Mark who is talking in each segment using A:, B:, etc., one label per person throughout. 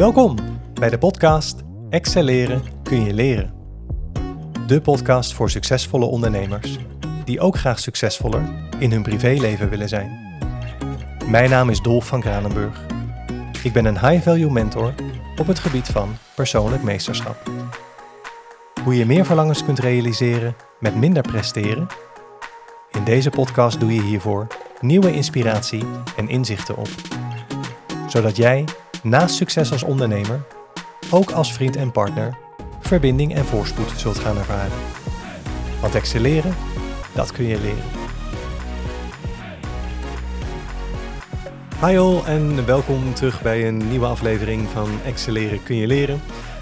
A: Welkom bij de podcast Excelleren kun je leren. De podcast voor succesvolle ondernemers die ook graag succesvoller in hun privéleven willen zijn. Mijn naam is Dolf van Kranenburg. Ik ben een high-value mentor op het gebied van persoonlijk meesterschap. Hoe je meer verlangens kunt realiseren met minder presteren? In deze podcast doe je hiervoor nieuwe inspiratie en inzichten op. Zodat jij naast succes als ondernemer ook als vriend en partner verbinding en voorspoed zult gaan ervaren. Want excelleren, dat kun je leren. Hi all en welkom terug bij een nieuwe aflevering van Excelleren kun je leren.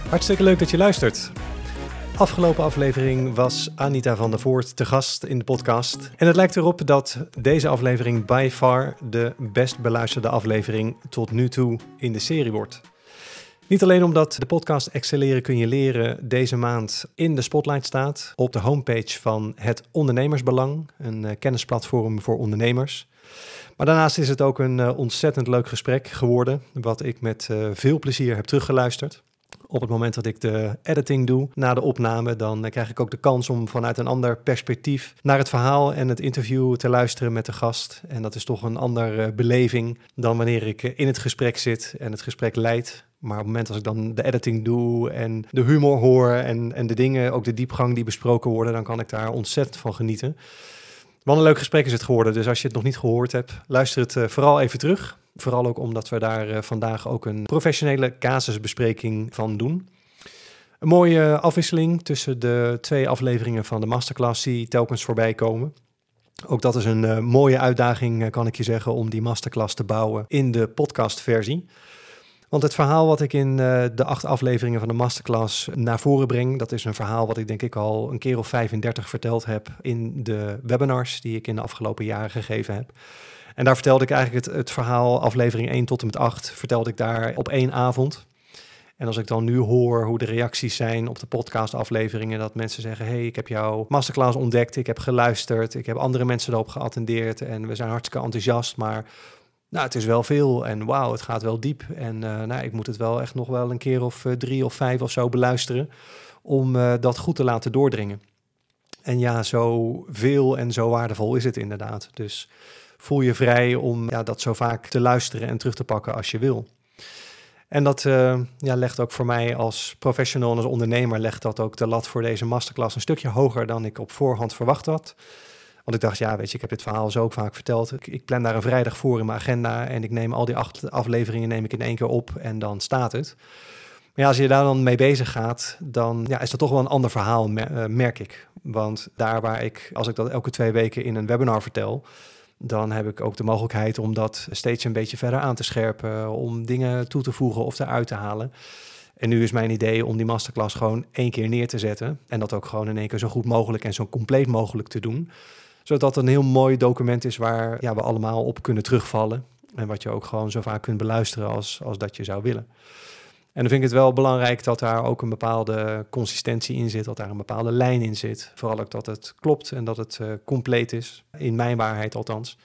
A: Hartstikke leuk dat je luistert. Afgelopen aflevering was Anita van der Voort te gast in de podcast. En het lijkt erop dat deze aflevering by far de best beluisterde aflevering tot nu toe in de serie wordt. Niet alleen omdat de podcast Excelleren kun je leren deze maand in de spotlight staat op de homepage van het Ondernemersbelang, een eh, kennisplatform voor ondernemers. Maar daarnaast is het ook een eh, ontzettend leuk gesprek geworden, wat ik met eh, veel plezier heb teruggeluisterd. Op het moment dat ik de editing doe na de opname, dan eh, krijg ik ook de kans om vanuit een ander perspectief naar het verhaal en het interview te luisteren met de gast. En dat is toch een andere beleving dan wanneer ik in het gesprek zit en het gesprek leidt. Maar op het moment als ik dan de editing doe en de humor hoor en, en de dingen, ook de diepgang die besproken worden, dan kan ik daar ontzettend van genieten. Wat een leuk gesprek is het geworden. Dus als je het nog niet gehoord hebt, luister het vooral even terug. Vooral ook omdat we daar uh, vandaag ook een professionele casusbespreking van doen. Een mooie afwisseling tussen de twee afleveringen van de masterclass die telkens voorbij komen. Ook dat is een uh, mooie uitdaging, kan ik je zeggen, om die masterclass te bouwen in de podcastversie. Want het verhaal wat ik in de acht afleveringen van de masterclass naar voren breng, dat is een verhaal wat ik denk ik al een keer of 35 verteld heb in de webinars die ik in de afgelopen jaren gegeven heb. En daar vertelde ik eigenlijk het, het verhaal, aflevering 1 tot en met 8, vertelde ik daar op één avond. En als ik dan nu hoor hoe de reacties zijn op de podcastafleveringen, dat mensen zeggen: hey, ik heb jouw masterclass ontdekt, ik heb geluisterd, ik heb andere mensen erop geattendeerd en we zijn hartstikke enthousiast, maar nou, het is wel veel en wauw, het gaat wel diep. En uh, nou, ik moet het wel echt nog wel een keer of uh, drie of vijf of zo beluisteren om uh, dat goed te laten doordringen. En ja, zo veel en zo waardevol is het inderdaad. Dus voel je vrij om ja, dat zo vaak te luisteren en terug te pakken als je wil. En dat ja, legt ook voor mij als professional en als ondernemer, legt dat ook de lat voor deze masterclass een stukje hoger dan ik op voorhand verwacht had. Want ik dacht, ja, weet je, ik heb dit verhaal zo ook vaak verteld. Ik, plan daar een vrijdag voor in mijn agenda en ik neem al die acht afleveringen neem ik in één keer op en dan staat het. Maar ja, als je daar dan mee bezig gaat, dan ja, is dat toch wel een ander verhaal, merk ik. Want daar waar ik, als ik dat elke twee weken in een webinar vertel, dan heb ik ook de mogelijkheid om dat steeds een beetje verder aan te scherpen, om dingen toe te voegen of eruit te halen. En nu is mijn idee om die masterclass gewoon één keer neer te zetten en dat ook gewoon in één keer zo goed mogelijk en zo compleet mogelijk te doen zodat het een heel mooi document is waar ja, we allemaal op kunnen terugvallen. En wat je ook gewoon zo vaak kunt beluisteren als, als dat je zou willen. En dan vind ik het wel belangrijk dat daar ook een bepaalde consistentie in zit, dat daar een bepaalde lijn in zit. Vooral ook dat het klopt en dat het uh, compleet is, in mijn waarheid althans.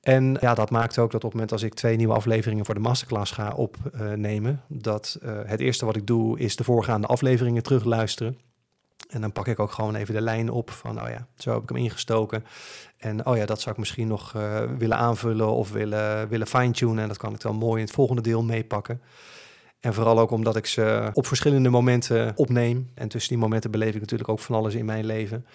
A: En ja, dat maakt ook dat op het moment als ik twee nieuwe afleveringen voor de masterclass ga opnemen, dat uh, het eerste wat ik doe is de voorgaande afleveringen terugluisteren. En dan pak ik ook gewoon even de lijn op van, oh ja, zo heb ik hem ingestoken. En oh ja, dat zou ik misschien nog uh, willen aanvullen of willen, willen fine-tunen. En dat kan ik dan mooi in het volgende deel meepakken. En vooral ook omdat ik ze op verschillende momenten opneem. En tussen die momenten beleef ik natuurlijk ook van alles in mijn leven.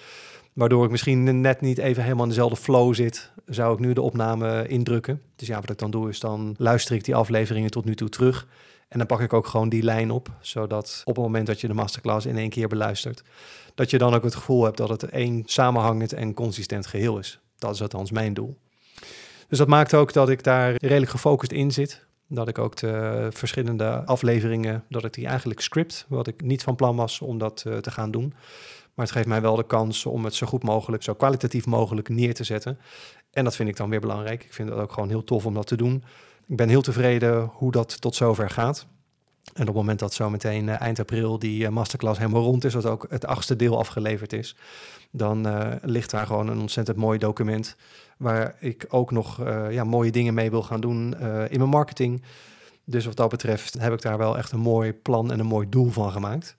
A: Waardoor ik misschien net niet even helemaal in dezelfde flow zit, zou ik nu de opname indrukken. Dus ja, wat ik dan doe is dan luister ik die afleveringen tot nu toe terug. En dan pak ik ook gewoon die lijn op, zodat op het moment dat je de masterclass in één keer beluistert, dat je dan ook het gevoel hebt dat het één samenhangend en consistent geheel is. Dat is althans mijn doel. Dus dat maakt ook dat ik daar redelijk gefocust in zit. Dat ik ook de verschillende afleveringen, dat ik die eigenlijk script, wat ik niet van plan was om dat uh, te gaan doen. Maar het geeft mij wel de kans om het zo goed mogelijk, zo kwalitatief mogelijk neer te zetten. En dat vind ik dan weer belangrijk. Ik vind het ook gewoon heel tof om dat te doen. Ik ben heel tevreden hoe dat tot zover gaat. En op het moment dat zometeen uh, eind april die uh, masterclass helemaal rond is, dat ook het achtste deel afgeleverd is, dan uh, ligt daar gewoon een ontzettend mooi document waar ik ook nog ja, mooie dingen mee wil gaan doen in mijn marketing. Dus wat dat betreft heb ik daar wel echt een mooi plan en een mooi doel van gemaakt.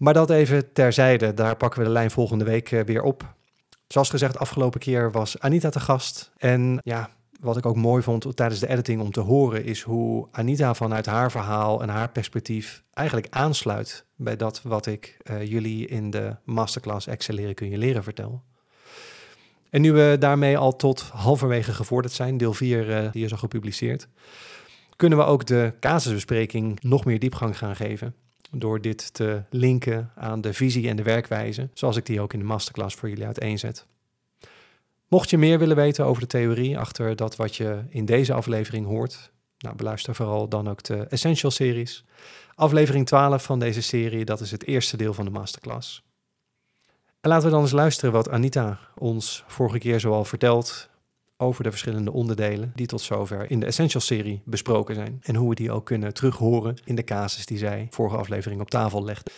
A: Maar dat even terzijde, daar pakken we de lijn volgende week eh, weer op. Zoals gezegd, afgelopen keer was Anita te gast. En ja, wat ik ook mooi vond tijdens de editing om te horen, is hoe Anita vanuit haar verhaal en haar perspectief eigenlijk aansluit bij dat wat ik uh, jullie in de masterclass Excelleren kun je leren vertel. En nu we daarmee al tot halverwege gevorderd zijn, deel 4 uh, eh, die is al gepubliceerd, kunnen we ook de casusbespreking nog meer diepgang gaan geven. Door dit te linken aan de visie en de werkwijze, zoals ik die ook in de masterclass voor jullie uiteenzet. Mocht je meer willen weten over de theorie achter dat wat je in deze aflevering hoort, nou, beluister vooral dan ook de Essential Series. Aflevering 12 van deze serie, dat is het eerste deel van de masterclass. En laten we dan eens luisteren wat Anita ons vorige keer zoal vertelt over de verschillende onderdelen die tot zover in de Essential serie besproken zijn. En hoe we die ook kunnen terughoren in de casus die zij vorige aflevering op tafel legt.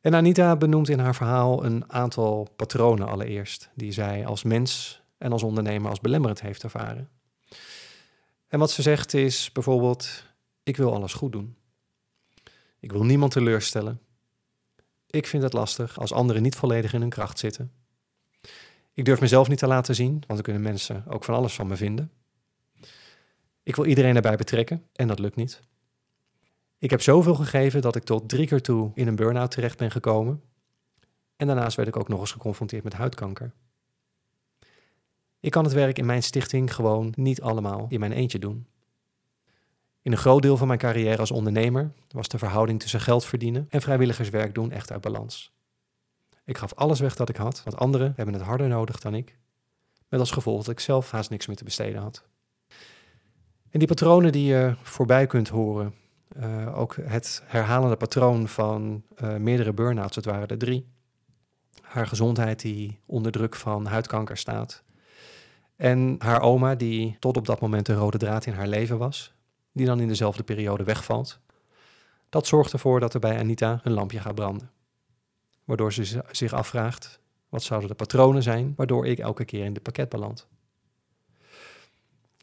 A: En Anita benoemt in haar verhaal een aantal patronen allereerst, die zij als mens en als ondernemer als belemmerend heeft ervaren. En wat ze zegt is bijvoorbeeld: Ik wil alles goed doen. Ik wil niemand teleurstellen. Ik vind het lastig als anderen niet volledig in hun kracht zitten. Ik durf mezelf niet te laten zien, want dan kunnen mensen ook van alles van me vinden. Ik wil iedereen erbij betrekken en dat lukt niet. Ik heb zoveel gegeven dat ik tot drie keer toe in een burn-out terecht ben gekomen. En daarnaast werd ik ook nog eens geconfronteerd met huidkanker. Ik kan het werk in mijn stichting gewoon niet allemaal in mijn eentje doen. In een groot deel van mijn carrière als ondernemer was de verhouding tussen geld verdienen en vrijwilligerswerk doen echt uit balans. Ik gaf alles weg dat ik had, want anderen hebben het harder nodig dan ik. Met als gevolg dat ik zelf haast niks meer te besteden had. En die patronen die je voorbij kunt horen, uh, ook het herhalende patroon van uh, meerdere burn-outs, het waren er drie. Haar gezondheid die onder druk van huidkanker staat. En haar oma die tot op dat moment de rode draad in haar leven was, die dan in dezelfde periode wegvalt. Dat zorgt ervoor dat er bij Anita een lampje gaat branden waardoor ze zich afvraagt, wat zouden de patronen zijn waardoor ik elke keer in de pakket beland.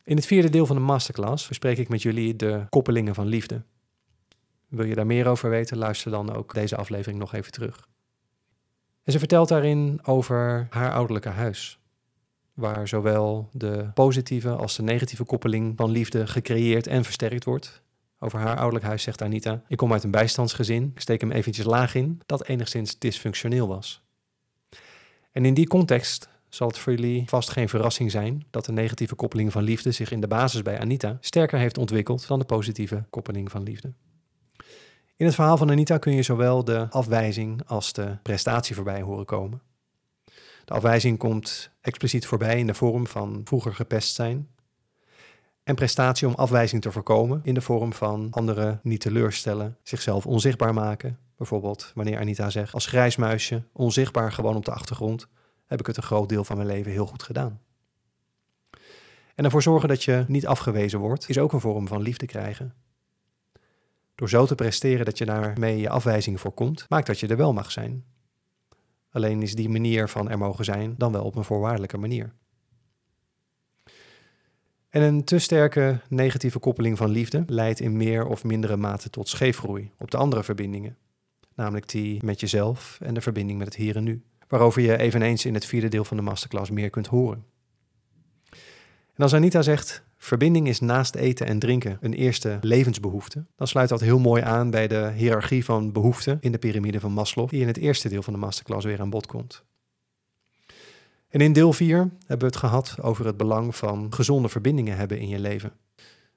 A: In het vierde deel van de masterclass bespreek ik met jullie de koppelingen van liefde. Wil je daar meer over weten, luister dan ook deze aflevering nog even terug. En ze vertelt daarin over haar ouderlijke huis, waar zowel de positieve als de negatieve koppeling van liefde gecreëerd en versterkt wordt, over haar ouderlijk huis zegt Anita: Ik kom uit een bijstandsgezin, ik steek hem eventjes laag in, dat enigszins dysfunctioneel was. En in die context zal het voor jullie vast geen verrassing zijn dat de negatieve koppeling van liefde zich in de basis bij Anita sterker heeft ontwikkeld dan de positieve koppeling van liefde. In het verhaal van Anita kun je zowel de afwijzing als de prestatie voorbij horen komen. De afwijzing komt expliciet voorbij in de vorm van vroeger gepest zijn, en prestatie om afwijzing te voorkomen in de vorm van anderen niet teleurstellen, zichzelf onzichtbaar maken. Bijvoorbeeld wanneer Anita zegt, als grijsmuisje, onzichtbaar gewoon op de achtergrond, heb ik het een groot deel van mijn leven heel goed gedaan. En ervoor zorgen dat je niet afgewezen wordt, is ook een vorm van liefde krijgen. Door zo te presteren dat je daarmee je afwijzing voorkomt, maakt dat je er wel mag zijn. Alleen is die manier van er mogen zijn dan wel op een voorwaardelijke manier. En een te sterke negatieve koppeling van liefde leidt in meer of mindere mate tot scheefgroei op de andere verbindingen, namelijk die met jezelf en de verbinding met het hier en nu, waarover je eveneens in het vierde deel van de masterclass meer kunt horen. En als Anita zegt, verbinding is naast eten en drinken een eerste levensbehoefte, dan sluit dat heel mooi aan bij de hiërarchie van behoeften in de piramide van Maslow, die in het eerste deel van de masterclass weer aan bod komt. En in deel 4 hebben we het gehad over het belang van gezonde verbindingen hebben in je leven.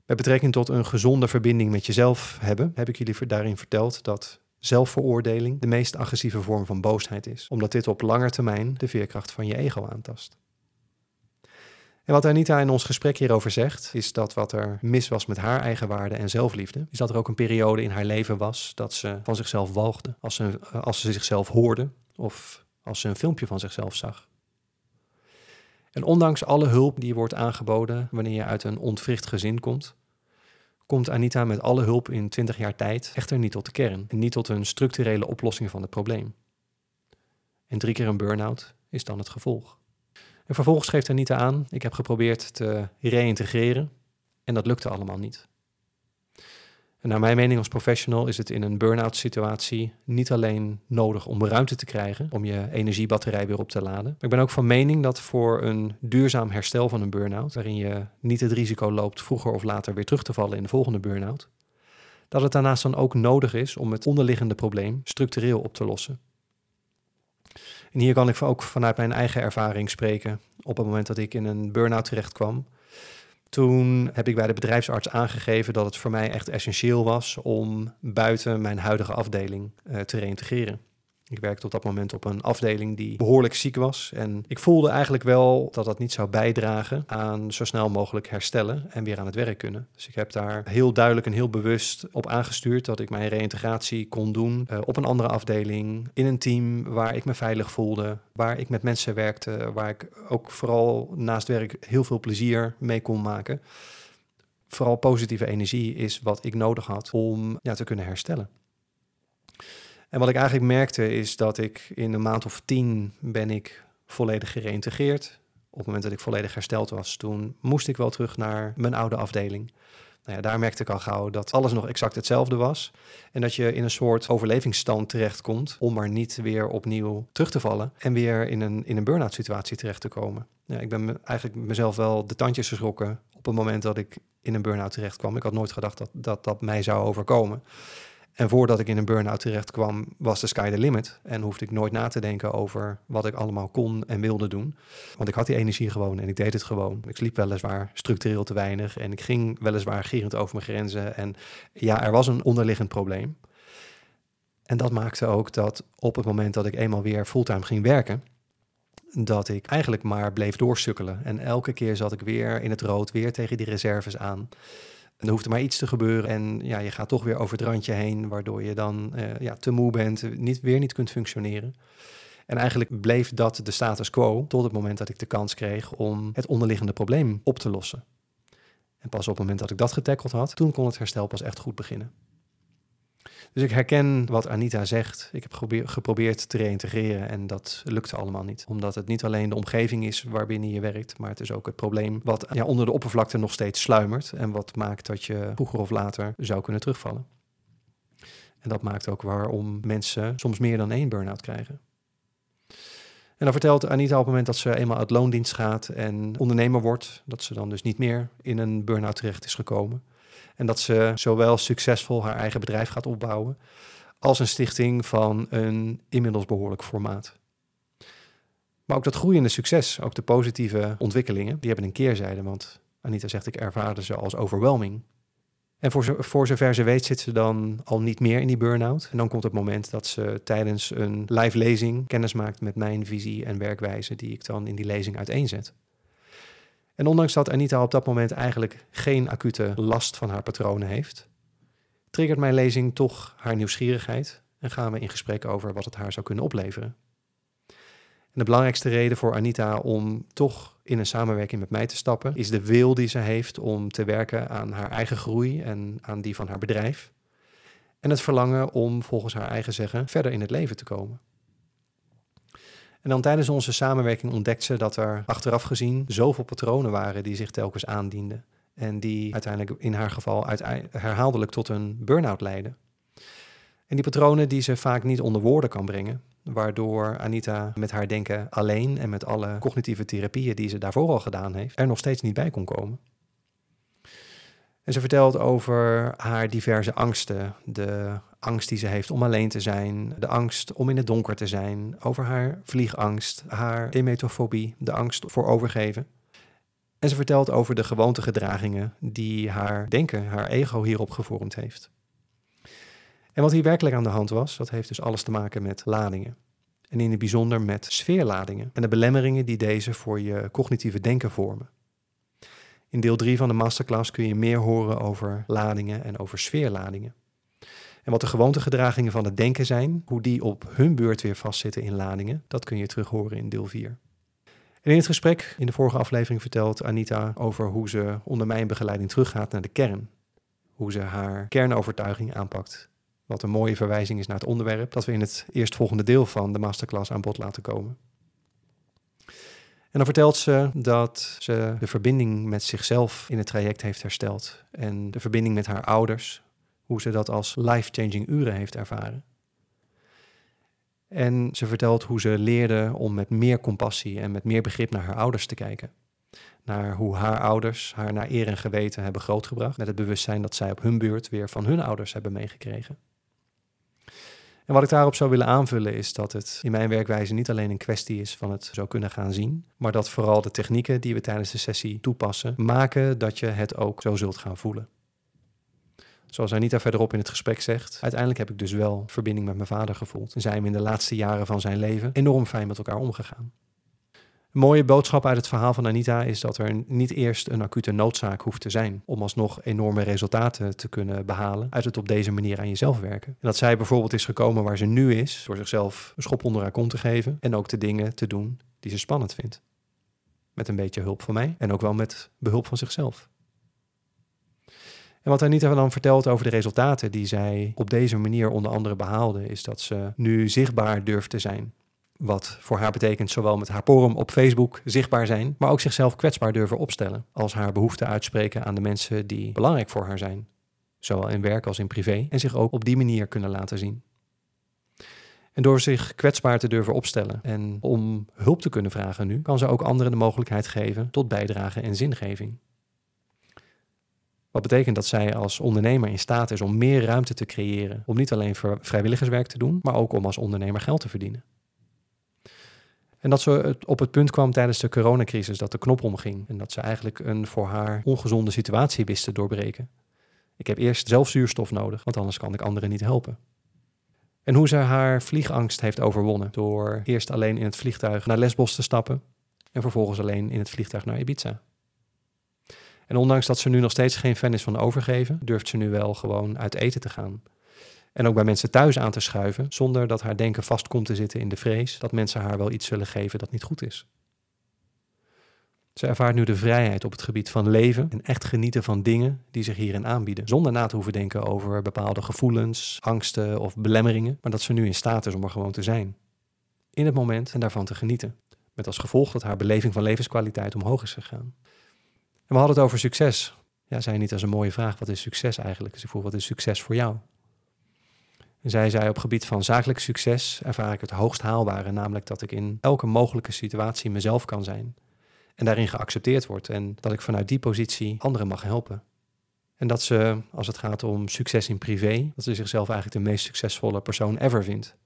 A: Met betrekking tot een gezonde verbinding met jezelf hebben, heb ik jullie daarin verteld dat zelfveroordeling de meest agressieve vorm van boosheid is, omdat dit op lange termijn de veerkracht van je ego aantast. En wat Anita in ons gesprek hierover zegt, is dat wat er mis was met haar eigen waarde en zelfliefde, is dat er ook een periode in haar leven was dat ze van zichzelf walgde, als ze, als ze zichzelf hoorde of als ze een filmpje van zichzelf zag. En ondanks alle hulp die wordt aangeboden wanneer je uit een ontwricht gezin komt, komt Anita met alle hulp in 20 jaar tijd echter niet tot de kern en niet tot een structurele oplossing van het probleem. En drie keer een burn-out is dan het gevolg. En vervolgens geeft Anita aan: ik heb geprobeerd te reïntegreren en dat lukte allemaal niet. En naar mijn mening als professional is het in een burn-out situatie niet alleen nodig om ruimte te krijgen, om je energiebatterij weer op te laden. Maar ik ben ook van mening dat voor een duurzaam herstel van een burn-out, waarin je niet het risico loopt vroeger of later weer terug te vallen in de volgende burn-out, dat het daarnaast dan ook nodig is om het onderliggende probleem structureel op te lossen. En hier kan ik ook vanuit mijn eigen ervaring spreken. Op het moment dat ik in een burn-out terecht kwam, toen heb ik bij de bedrijfsarts aangegeven dat het voor mij echt essentieel was om buiten mijn huidige afdeling uh, te reïntegreren. Ik werkte op dat moment op een afdeling die behoorlijk ziek was. En ik voelde eigenlijk wel dat dat niet zou bijdragen aan zo snel mogelijk herstellen en weer aan het werk kunnen. Dus ik heb daar heel duidelijk en heel bewust op aangestuurd dat ik mijn reïntegratie kon doen uh, op een andere afdeling, in een team waar ik me veilig voelde, waar ik met mensen werkte, waar ik ook vooral naast werk heel veel plezier mee kon maken. Vooral positieve energie is wat ik nodig had om ja, te kunnen herstellen. En wat ik eigenlijk merkte is dat ik in een maand of tien ben ik volledig gereïntegreerd. Op het moment dat ik volledig hersteld was, toen moest ik wel terug naar mijn oude afdeling. Nou ja, daar merkte ik al gauw dat alles nog exact hetzelfde was. En dat je in een soort overlevingsstand terechtkomt om maar niet weer opnieuw terug te vallen en weer in een, in een burn-out situatie terecht te komen. Ja, ik ben eigenlijk mezelf wel de tandjes geschrokken op het moment dat ik in een burn-out terecht kwam. Ik had nooit gedacht dat dat mij zou overkomen. En voordat ik in een burn-out terecht kwam, was de sky the limit. En hoefde ik nooit na te denken over wat ik allemaal kon en wilde doen. Want ik had die energie gewoon en ik deed het gewoon. Ik sliep weliswaar structureel te weinig en ik ging weliswaar gerend over mijn grenzen. En ja, er was een onderliggend probleem. En dat maakte ook dat op het moment dat ik eenmaal weer fulltime ging werken, dat ik eigenlijk maar bleef doorsukkelen. En elke keer zat ik weer in het rood, weer tegen die reserves aan. En er hoeft er maar iets te gebeuren en ja, je gaat toch weer over het randje heen, waardoor je dan uh, ja, te moe bent, niet, weer niet kunt functioneren. En eigenlijk bleef dat de status quo tot het moment dat ik de kans kreeg om het onderliggende probleem op te lossen. En pas op het moment dat ik dat getackeld had, toen kon het herstel pas echt goed beginnen. Dus ik herken wat Anita zegt. Ik heb geprobeerd te reïntegreren en dat lukte allemaal niet. Omdat het niet alleen de omgeving is waarbinnen je werkt, maar het is ook het probleem wat ja, onder de oppervlakte nog steeds sluimert. En wat maakt dat je vroeger of later zou kunnen terugvallen. En dat maakt ook waarom mensen soms meer dan één burn-out krijgen. En dan vertelt Anita op het moment dat ze eenmaal uit loondienst gaat en ondernemer wordt, dat ze dan dus niet meer in een burn-out terecht is gekomen. En dat ze zowel succesvol haar eigen bedrijf gaat opbouwen, als een stichting van een inmiddels behoorlijk formaat. Maar ook dat groeiende succes, ook de positieve ontwikkelingen, die hebben een keerzijde. Want Anita zegt, ik ervaarde ze als overwhelming. En voor, voor zover ze weet zit ze dan al niet meer in die burn-out. En dan komt het moment dat ze tijdens een live lezing kennis maakt met mijn visie en werkwijze die ik dan in die lezing uiteenzet. En ondanks dat Anita op dat moment eigenlijk geen acute last van haar patronen heeft, triggert mijn lezing toch haar nieuwsgierigheid en gaan we in gesprek over wat het haar zou kunnen opleveren. En de belangrijkste reden voor Anita om toch in een samenwerking met mij te stappen, is de wil die ze heeft om te werken aan haar eigen groei en aan die van haar bedrijf. En het verlangen om volgens haar eigen zeggen verder in het leven te komen. En dan tijdens onze samenwerking ontdekt ze dat er achteraf gezien zoveel patronen waren die zich telkens aandienden. En die uiteindelijk in haar geval herhaaldelijk tot een burn-out leiden. En die patronen die ze vaak niet onder woorden kan brengen, waardoor Anita met haar denken alleen en met alle cognitieve therapieën die ze daarvoor al gedaan heeft, er nog steeds niet bij kon komen. En ze vertelt over haar diverse angsten. De angst die ze heeft om alleen te zijn, de angst om in het donker te zijn, over haar vliegangst, haar emetofobie, de angst voor overgeven. En ze vertelt over de gewoontegedragingen die haar denken, haar ego hierop gevormd heeft. En wat hier werkelijk aan de hand was, dat heeft dus alles te maken met ladingen. En in het bijzonder met sfeerladingen en de belemmeringen die deze voor je cognitieve denken vormen. In deel 3 van de masterclass kun je meer horen over ladingen en over sfeerladingen. En wat de gewoontegedragingen van het denken zijn, hoe die op hun beurt weer vastzitten in ladingen, dat kun je terug horen in deel 4. En in het gesprek in de vorige aflevering vertelt Anita over hoe ze onder mijn begeleiding teruggaat naar de kern. Hoe ze haar kernovertuiging aanpakt. Wat een mooie verwijzing is naar het onderwerp dat we in het eerstvolgende deel van de masterclass aan bod laten komen. En dan vertelt ze dat ze de verbinding met zichzelf in het traject heeft hersteld. En de verbinding met haar ouders, hoe ze dat als life-changing uren heeft ervaren. En ze vertelt hoe ze leerde om met meer compassie en met meer begrip naar haar ouders te kijken. Naar hoe haar ouders haar naar eer en geweten hebben grootgebracht. Met het bewustzijn dat zij op hun beurt weer van hun ouders hebben meegekregen. En wat ik daarop zou willen aanvullen is dat het in mijn werkwijze niet alleen een kwestie is van het zo kunnen gaan zien, maar dat vooral de technieken die we tijdens de sessie toepassen, maken dat je het ook zo zult gaan voelen. Zoals Anita verderop in het gesprek zegt, uiteindelijk heb ik dus wel verbinding met mijn vader gevoeld en zijn we in de laatste jaren van zijn leven enorm fijn met elkaar omgegaan. Een mooie boodschap uit het verhaal van Anita is dat er niet eerst een acute noodzaak hoeft te zijn om alsnog enorme resultaten te kunnen behalen uit het op deze manier aan jezelf werken. En dat zij bijvoorbeeld is gekomen waar ze nu is door zichzelf een schop onder haar kont te geven en ook de dingen te doen die ze spannend vindt. Met een beetje hulp van mij en ook wel met behulp van zichzelf. En wat Anita dan vertelt over de resultaten die zij op deze manier onder andere behaalde, is dat ze nu zichtbaar durft te zijn wat voor haar betekent zowel met haar forum op Facebook zichtbaar zijn, maar ook zichzelf kwetsbaar durven opstellen. Als haar behoeften uitspreken aan de mensen die belangrijk voor haar zijn. Zowel in werk als in privé. En zich ook op die manier kunnen laten zien. En door zich kwetsbaar te durven opstellen en om hulp te kunnen vragen nu, kan ze ook anderen de mogelijkheid geven tot bijdrage en zingeving. Wat betekent dat zij als ondernemer in staat is om meer ruimte te creëren. Om niet alleen vrijwilligerswerk te doen, maar ook om als ondernemer geld te verdienen. En dat ze op het punt kwam tijdens de coronacrisis dat de knop omging. En dat ze eigenlijk een voor haar ongezonde situatie wist te doorbreken. Ik heb eerst zelf zuurstof nodig, want anders kan ik anderen niet helpen. En hoe ze haar vliegangst heeft overwonnen door eerst alleen in het vliegtuig naar Lesbos te stappen en vervolgens alleen in het vliegtuig naar Ibiza. En ondanks dat ze nu nog steeds geen fan is van overgeven, durft ze nu wel gewoon uit eten te gaan. En ook bij mensen thuis aan te schuiven, zonder dat haar denken vast komt te zitten in de vrees dat mensen haar wel iets zullen geven dat niet goed is. Ze ervaart nu de vrijheid op het gebied van leven en echt genieten van dingen die zich hierin aanbieden, zonder na te hoeven denken over bepaalde gevoelens, angsten of belemmeringen, maar dat ze nu in staat is om er gewoon te zijn. In het moment en daarvan te genieten. Met als gevolg dat haar beleving van levenskwaliteit omhoog is gegaan. En we hadden het over succes. Ja, zei niet als een mooie vraag, wat is succes eigenlijk? Dus ik wat is succes voor jou? En zij zei op gebied van zakelijk succes ervaar ik het hoogst haalbare, namelijk dat ik in elke mogelijke situatie mezelf kan zijn en daarin geaccepteerd wordt en dat ik vanuit die positie anderen mag helpen. En dat ze, als het gaat om succes in privé, dat ze zichzelf eigenlijk de meest succesvolle persoon ever vindt.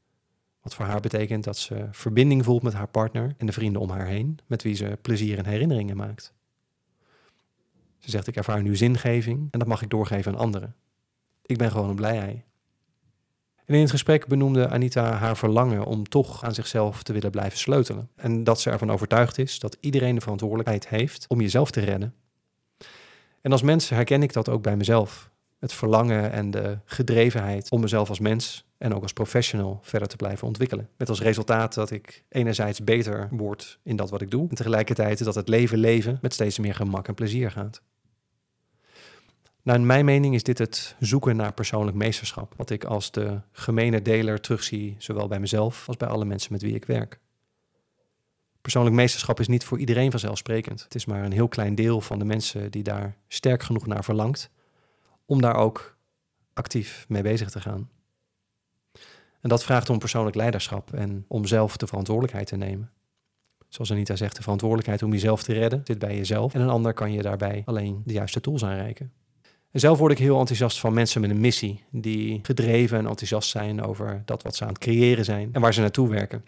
A: Wat voor haar betekent dat ze verbinding voelt met haar partner en de vrienden om haar heen, met wie ze plezier en herinneringen maakt. Ze zegt: Ik ervaar nu zingeving en dat mag ik doorgeven aan anderen. Ik ben gewoon een blij en in het gesprek benoemde Anita haar verlangen om toch aan zichzelf te willen blijven sleutelen. En dat ze ervan overtuigd is dat iedereen de verantwoordelijkheid heeft om jezelf te redden. En als mens herken ik dat ook bij mezelf. Het verlangen en de gedrevenheid om mezelf als mens en ook als professional verder te blijven ontwikkelen. Met als resultaat dat ik enerzijds beter word in dat wat ik doe en tegelijkertijd dat het leven leven met steeds meer gemak en plezier gaat. Nou, in mijn mening is dit het zoeken naar persoonlijk meesterschap, wat ik als de gemene deler terugzie, zowel bij mezelf als bij alle mensen met wie ik werk. Persoonlijk meesterschap is niet voor iedereen vanzelfsprekend. Het is maar een heel klein deel van de mensen die daar sterk genoeg naar verlangt om daar ook actief mee bezig te gaan. En dat vraagt om persoonlijk leiderschap en om zelf de verantwoordelijkheid te nemen. Zoals Anita zegt, de verantwoordelijkheid om jezelf te redden zit bij jezelf en een ander kan je daarbij alleen de juiste tools aanreiken. En zelf word ik heel enthousiast van mensen met een missie, die gedreven en enthousiast zijn over dat wat ze aan het creëren zijn en waar ze naartoe werken.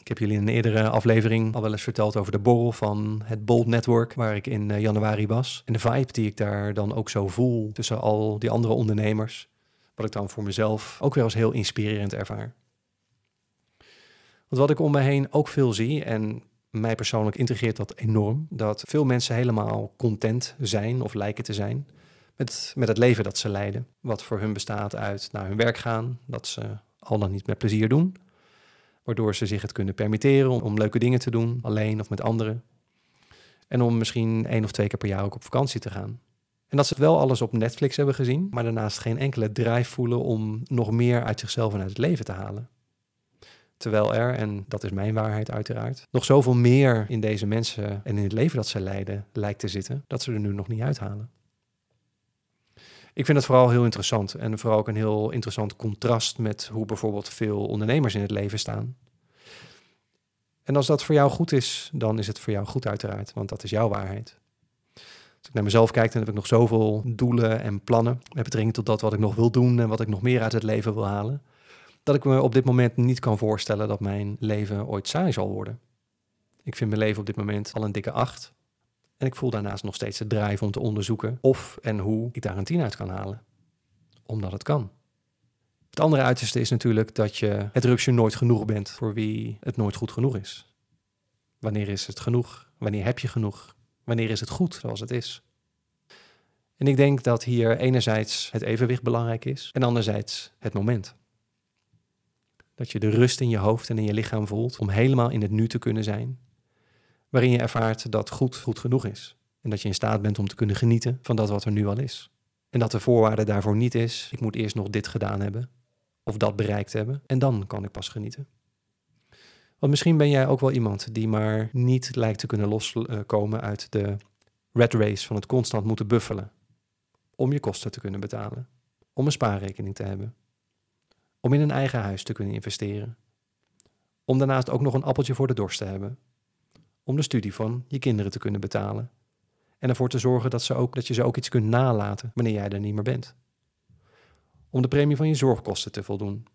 A: Ik heb jullie in een eerdere aflevering al wel eens verteld over de borrel van het Bold Network, waar ik in eh, januari was. En de vibe die ik daar dan ook zo voel tussen al die andere ondernemers, wat ik dan voor mezelf ook weer als heel inspirerend ervaar. Want wat ik om me heen ook veel zie, en mij persoonlijk integreert dat enorm, dat veel mensen helemaal content zijn of lijken te zijn met, met het leven dat ze leiden. Wat voor hun bestaat uit naar hun werk gaan, dat ze al dan niet met plezier doen. Waardoor ze zich het kunnen permitteren om, leuke dingen te doen, alleen of met anderen. En om misschien één of twee keer per jaar ook op vakantie te gaan. En dat ze wel alles op Netflix hebben gezien, maar daarnaast geen enkele drive voelen om nog meer uit zichzelf en uit het leven te halen. Terwijl er, en dat is mijn waarheid uiteraard, nog zoveel meer in deze mensen en in het leven dat ze leiden lijkt te zitten, dat ze er nu nog niet uithalen. Ik vind het vooral heel interessant en vooral ook een heel interessant contrast met hoe bijvoorbeeld veel ondernemers in het leven staan. En als dat voor jou goed is, dan is het voor jou goed uiteraard, want dat is jouw waarheid. Als ik naar mezelf kijk, dan heb ik nog zoveel doelen en plannen met betrekking tot dat wat ik nog wil doen en wat ik nog meer uit het leven wil halen, dat ik me op dit moment niet kan voorstellen dat mijn leven ooit saai zal worden. Ik vind mijn leven op dit moment al een dikke acht. En ik voel daarnaast nog steeds de drive om te onderzoeken of en hoe ik daar een tien uit kan halen. Omdat het kan. Het andere uiterste is natuurlijk dat je het rupsje nooit genoeg bent voor wie het nooit goed genoeg is. Wanneer is het genoeg? Wanneer heb je genoeg? Wanneer is het goed zoals het is? En ik denk dat hier enerzijds het evenwicht belangrijk is en anderzijds het moment. Dat je de rust in je hoofd en in je lichaam voelt om helemaal in het nu te kunnen zijn waarin je ervaart dat goed goed genoeg is. En dat je in staat bent om te kunnen genieten van dat wat er nu al is. En dat de voorwaarde daarvoor niet is, ik moet eerst nog dit gedaan hebben, of dat bereikt hebben, en dan kan ik pas genieten. Want misschien ben jij ook wel iemand die maar niet lijkt te kunnen loskomen uit de red race van het constant moeten buffelen. Om je kosten te kunnen betalen, om een spaarrekening te hebben, om in een eigen huis te kunnen investeren, om daarnaast ook nog een appeltje voor de dorst te hebben, om de studie van je kinderen te kunnen betalen. En ervoor te zorgen dat, ze ook, dat je ze ook iets kunt nalaten wanneer jij er niet meer bent. Om de premie van je zorgkosten te voldoen.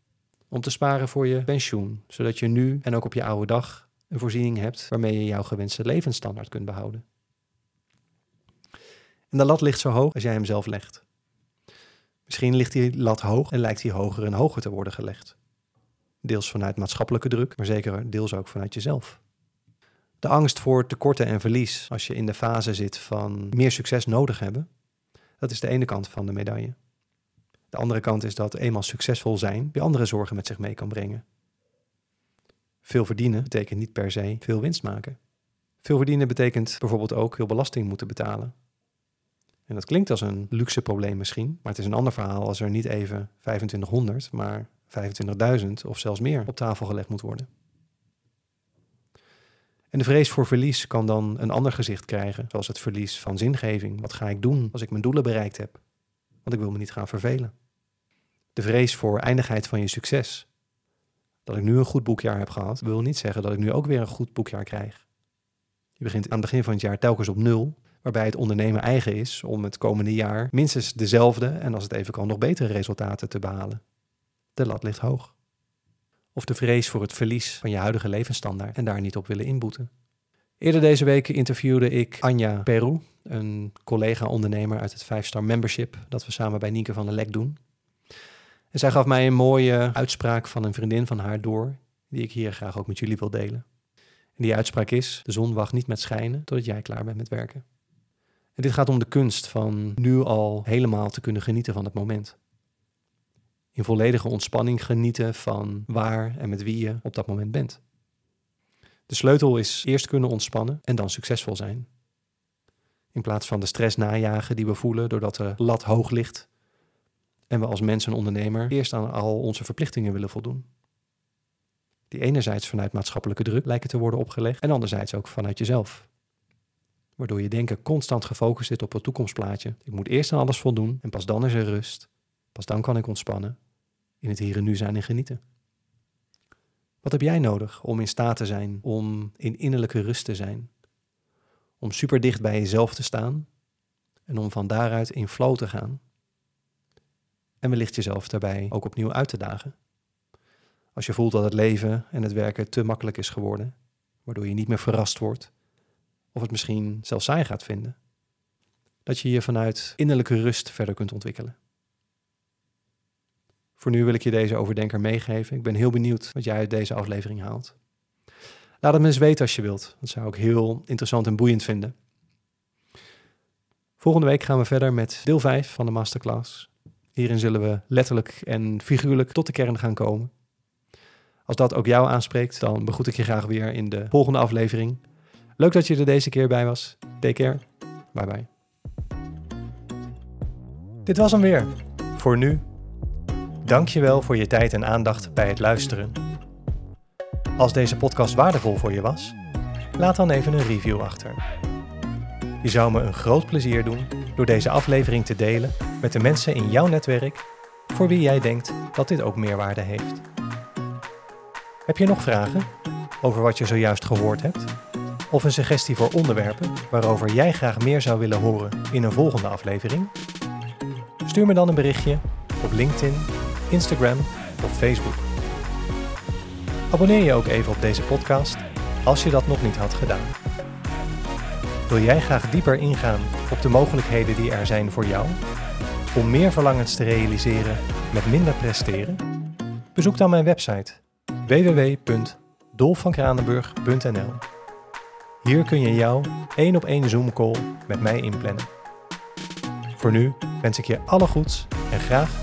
A: Om te sparen voor je pensioen, zodat je nu en ook op je oude dag een voorziening hebt waarmee je jouw gewenste levensstandaard kunt behouden. En de lat ligt zo hoog als jij hem zelf legt. Misschien ligt die lat hoog en lijkt die hoger en hoger te worden gelegd. Deels vanuit maatschappelijke druk, maar zeker deels ook vanuit jezelf. De angst voor tekorten en verlies als je in de fase zit van meer succes nodig hebben, dat is de ene kant van de medaille. De andere kant is dat eenmaal succesvol zijn weer andere zorgen met zich mee kan brengen. Veel verdienen betekent niet per se veel winst maken. Veel verdienen betekent bijvoorbeeld ook veel belasting moeten betalen. En dat klinkt als een luxe probleem misschien, maar het is een ander verhaal als er niet even 2500, maar 25.000 of zelfs meer op tafel gelegd moet worden. En de vrees voor verlies kan dan een ander gezicht krijgen, zoals het verlies van zingeving. Wat ga ik doen als ik mijn doelen bereikt heb? Want ik wil me niet gaan vervelen. De vrees voor eindigheid van je succes. Dat ik nu een goed boekjaar heb gehad, wil niet zeggen dat ik nu ook weer een goed boekjaar krijg. Je begint aan het begin van het jaar telkens op nul, waarbij het ondernemen eigen is om het komende jaar minstens dezelfde en als het even kan nog betere resultaten te behalen. De lat ligt hoog of de vrees voor het verlies van je huidige levensstandaard en daar niet op willen inboeten. Eerder deze week interviewde ik Anja Peru, een collega-ondernemer uit het 5-star membership dat we samen bij Nienke van der Lek doen. En zij gaf mij een mooie uitspraak van een vriendin van haar door, die ik hier graag ook met jullie wil delen. En die uitspraak is: De zon wacht niet met schijnen totdat jij klaar bent met werken. En dit gaat om de kunst van nu al helemaal te kunnen genieten van het moment in volledige ontspanning genieten van waar en met wie je op dat moment bent. De sleutel is eerst kunnen ontspannen en dan succesvol zijn. In plaats van de stress najagen die we voelen doordat de lat hoog ligt en we als mens en ondernemer eerst aan al onze verplichtingen willen voldoen. Die enerzijds vanuit maatschappelijke druk lijken te worden opgelegd en anderzijds ook vanuit jezelf. Waardoor je denken constant gefocust zit op het toekomstplaatje. Ik moet eerst aan alles voldoen en pas dan is er rust. Pas dan kan ik ontspannen in het hier en nu zijn en genieten. Wat heb jij nodig om in staat te zijn om in innerlijke rust te zijn? Om super dicht bij jezelf te staan en om van daaruit in flow te gaan. En wellicht jezelf daarbij ook opnieuw uit te dagen. Als je voelt dat het leven en het werken te makkelijk is geworden, waardoor je niet meer verrast wordt, of het misschien zelfs saai gaat vinden, dat je je vanuit innerlijke rust verder kunt ontwikkelen. Voor nu wil ik je deze overdenker meegeven. Ik ben heel benieuwd wat jij uit deze aflevering haalt. Laat het me eens weten als je wilt. Dat zou ik heel interessant en boeiend vinden. Volgende week gaan we verder met deel 5 van de masterclass. Hierin zullen we letterlijk en figuurlijk tot de kern gaan komen. Als dat ook jou aanspreekt, dan begroet ik je graag weer in de volgende aflevering. Leuk dat je er deze keer bij was. Take care. Bye bye. Dit was hem weer. Voor nu Dankjewel voor je tijd en aandacht bij het luisteren. Als deze podcast waardevol voor je was, laat dan even een review achter. Je zou me een groot plezier doen door deze aflevering te delen met de mensen in jouw netwerk voor wie jij denkt dat dit ook meerwaarde heeft. Heb je nog vragen over wat je zojuist gehoord hebt? Of een suggestie voor onderwerpen waarover jij graag meer zou willen horen in een volgende aflevering? Stuur me dan een berichtje op LinkedIn, Instagram of Facebook. Abonneer je ook even op deze podcast als je dat nog niet had gedaan. Wil jij graag dieper ingaan op de mogelijkheden die er zijn voor jou om meer verlangens te realiseren met minder presteren? Bezoek dan mijn website www.dolfvankranenburg.nl. Hier kun je jouw één op één Zoom call met mij inplannen. Voor nu wens ik je alle goeds en graag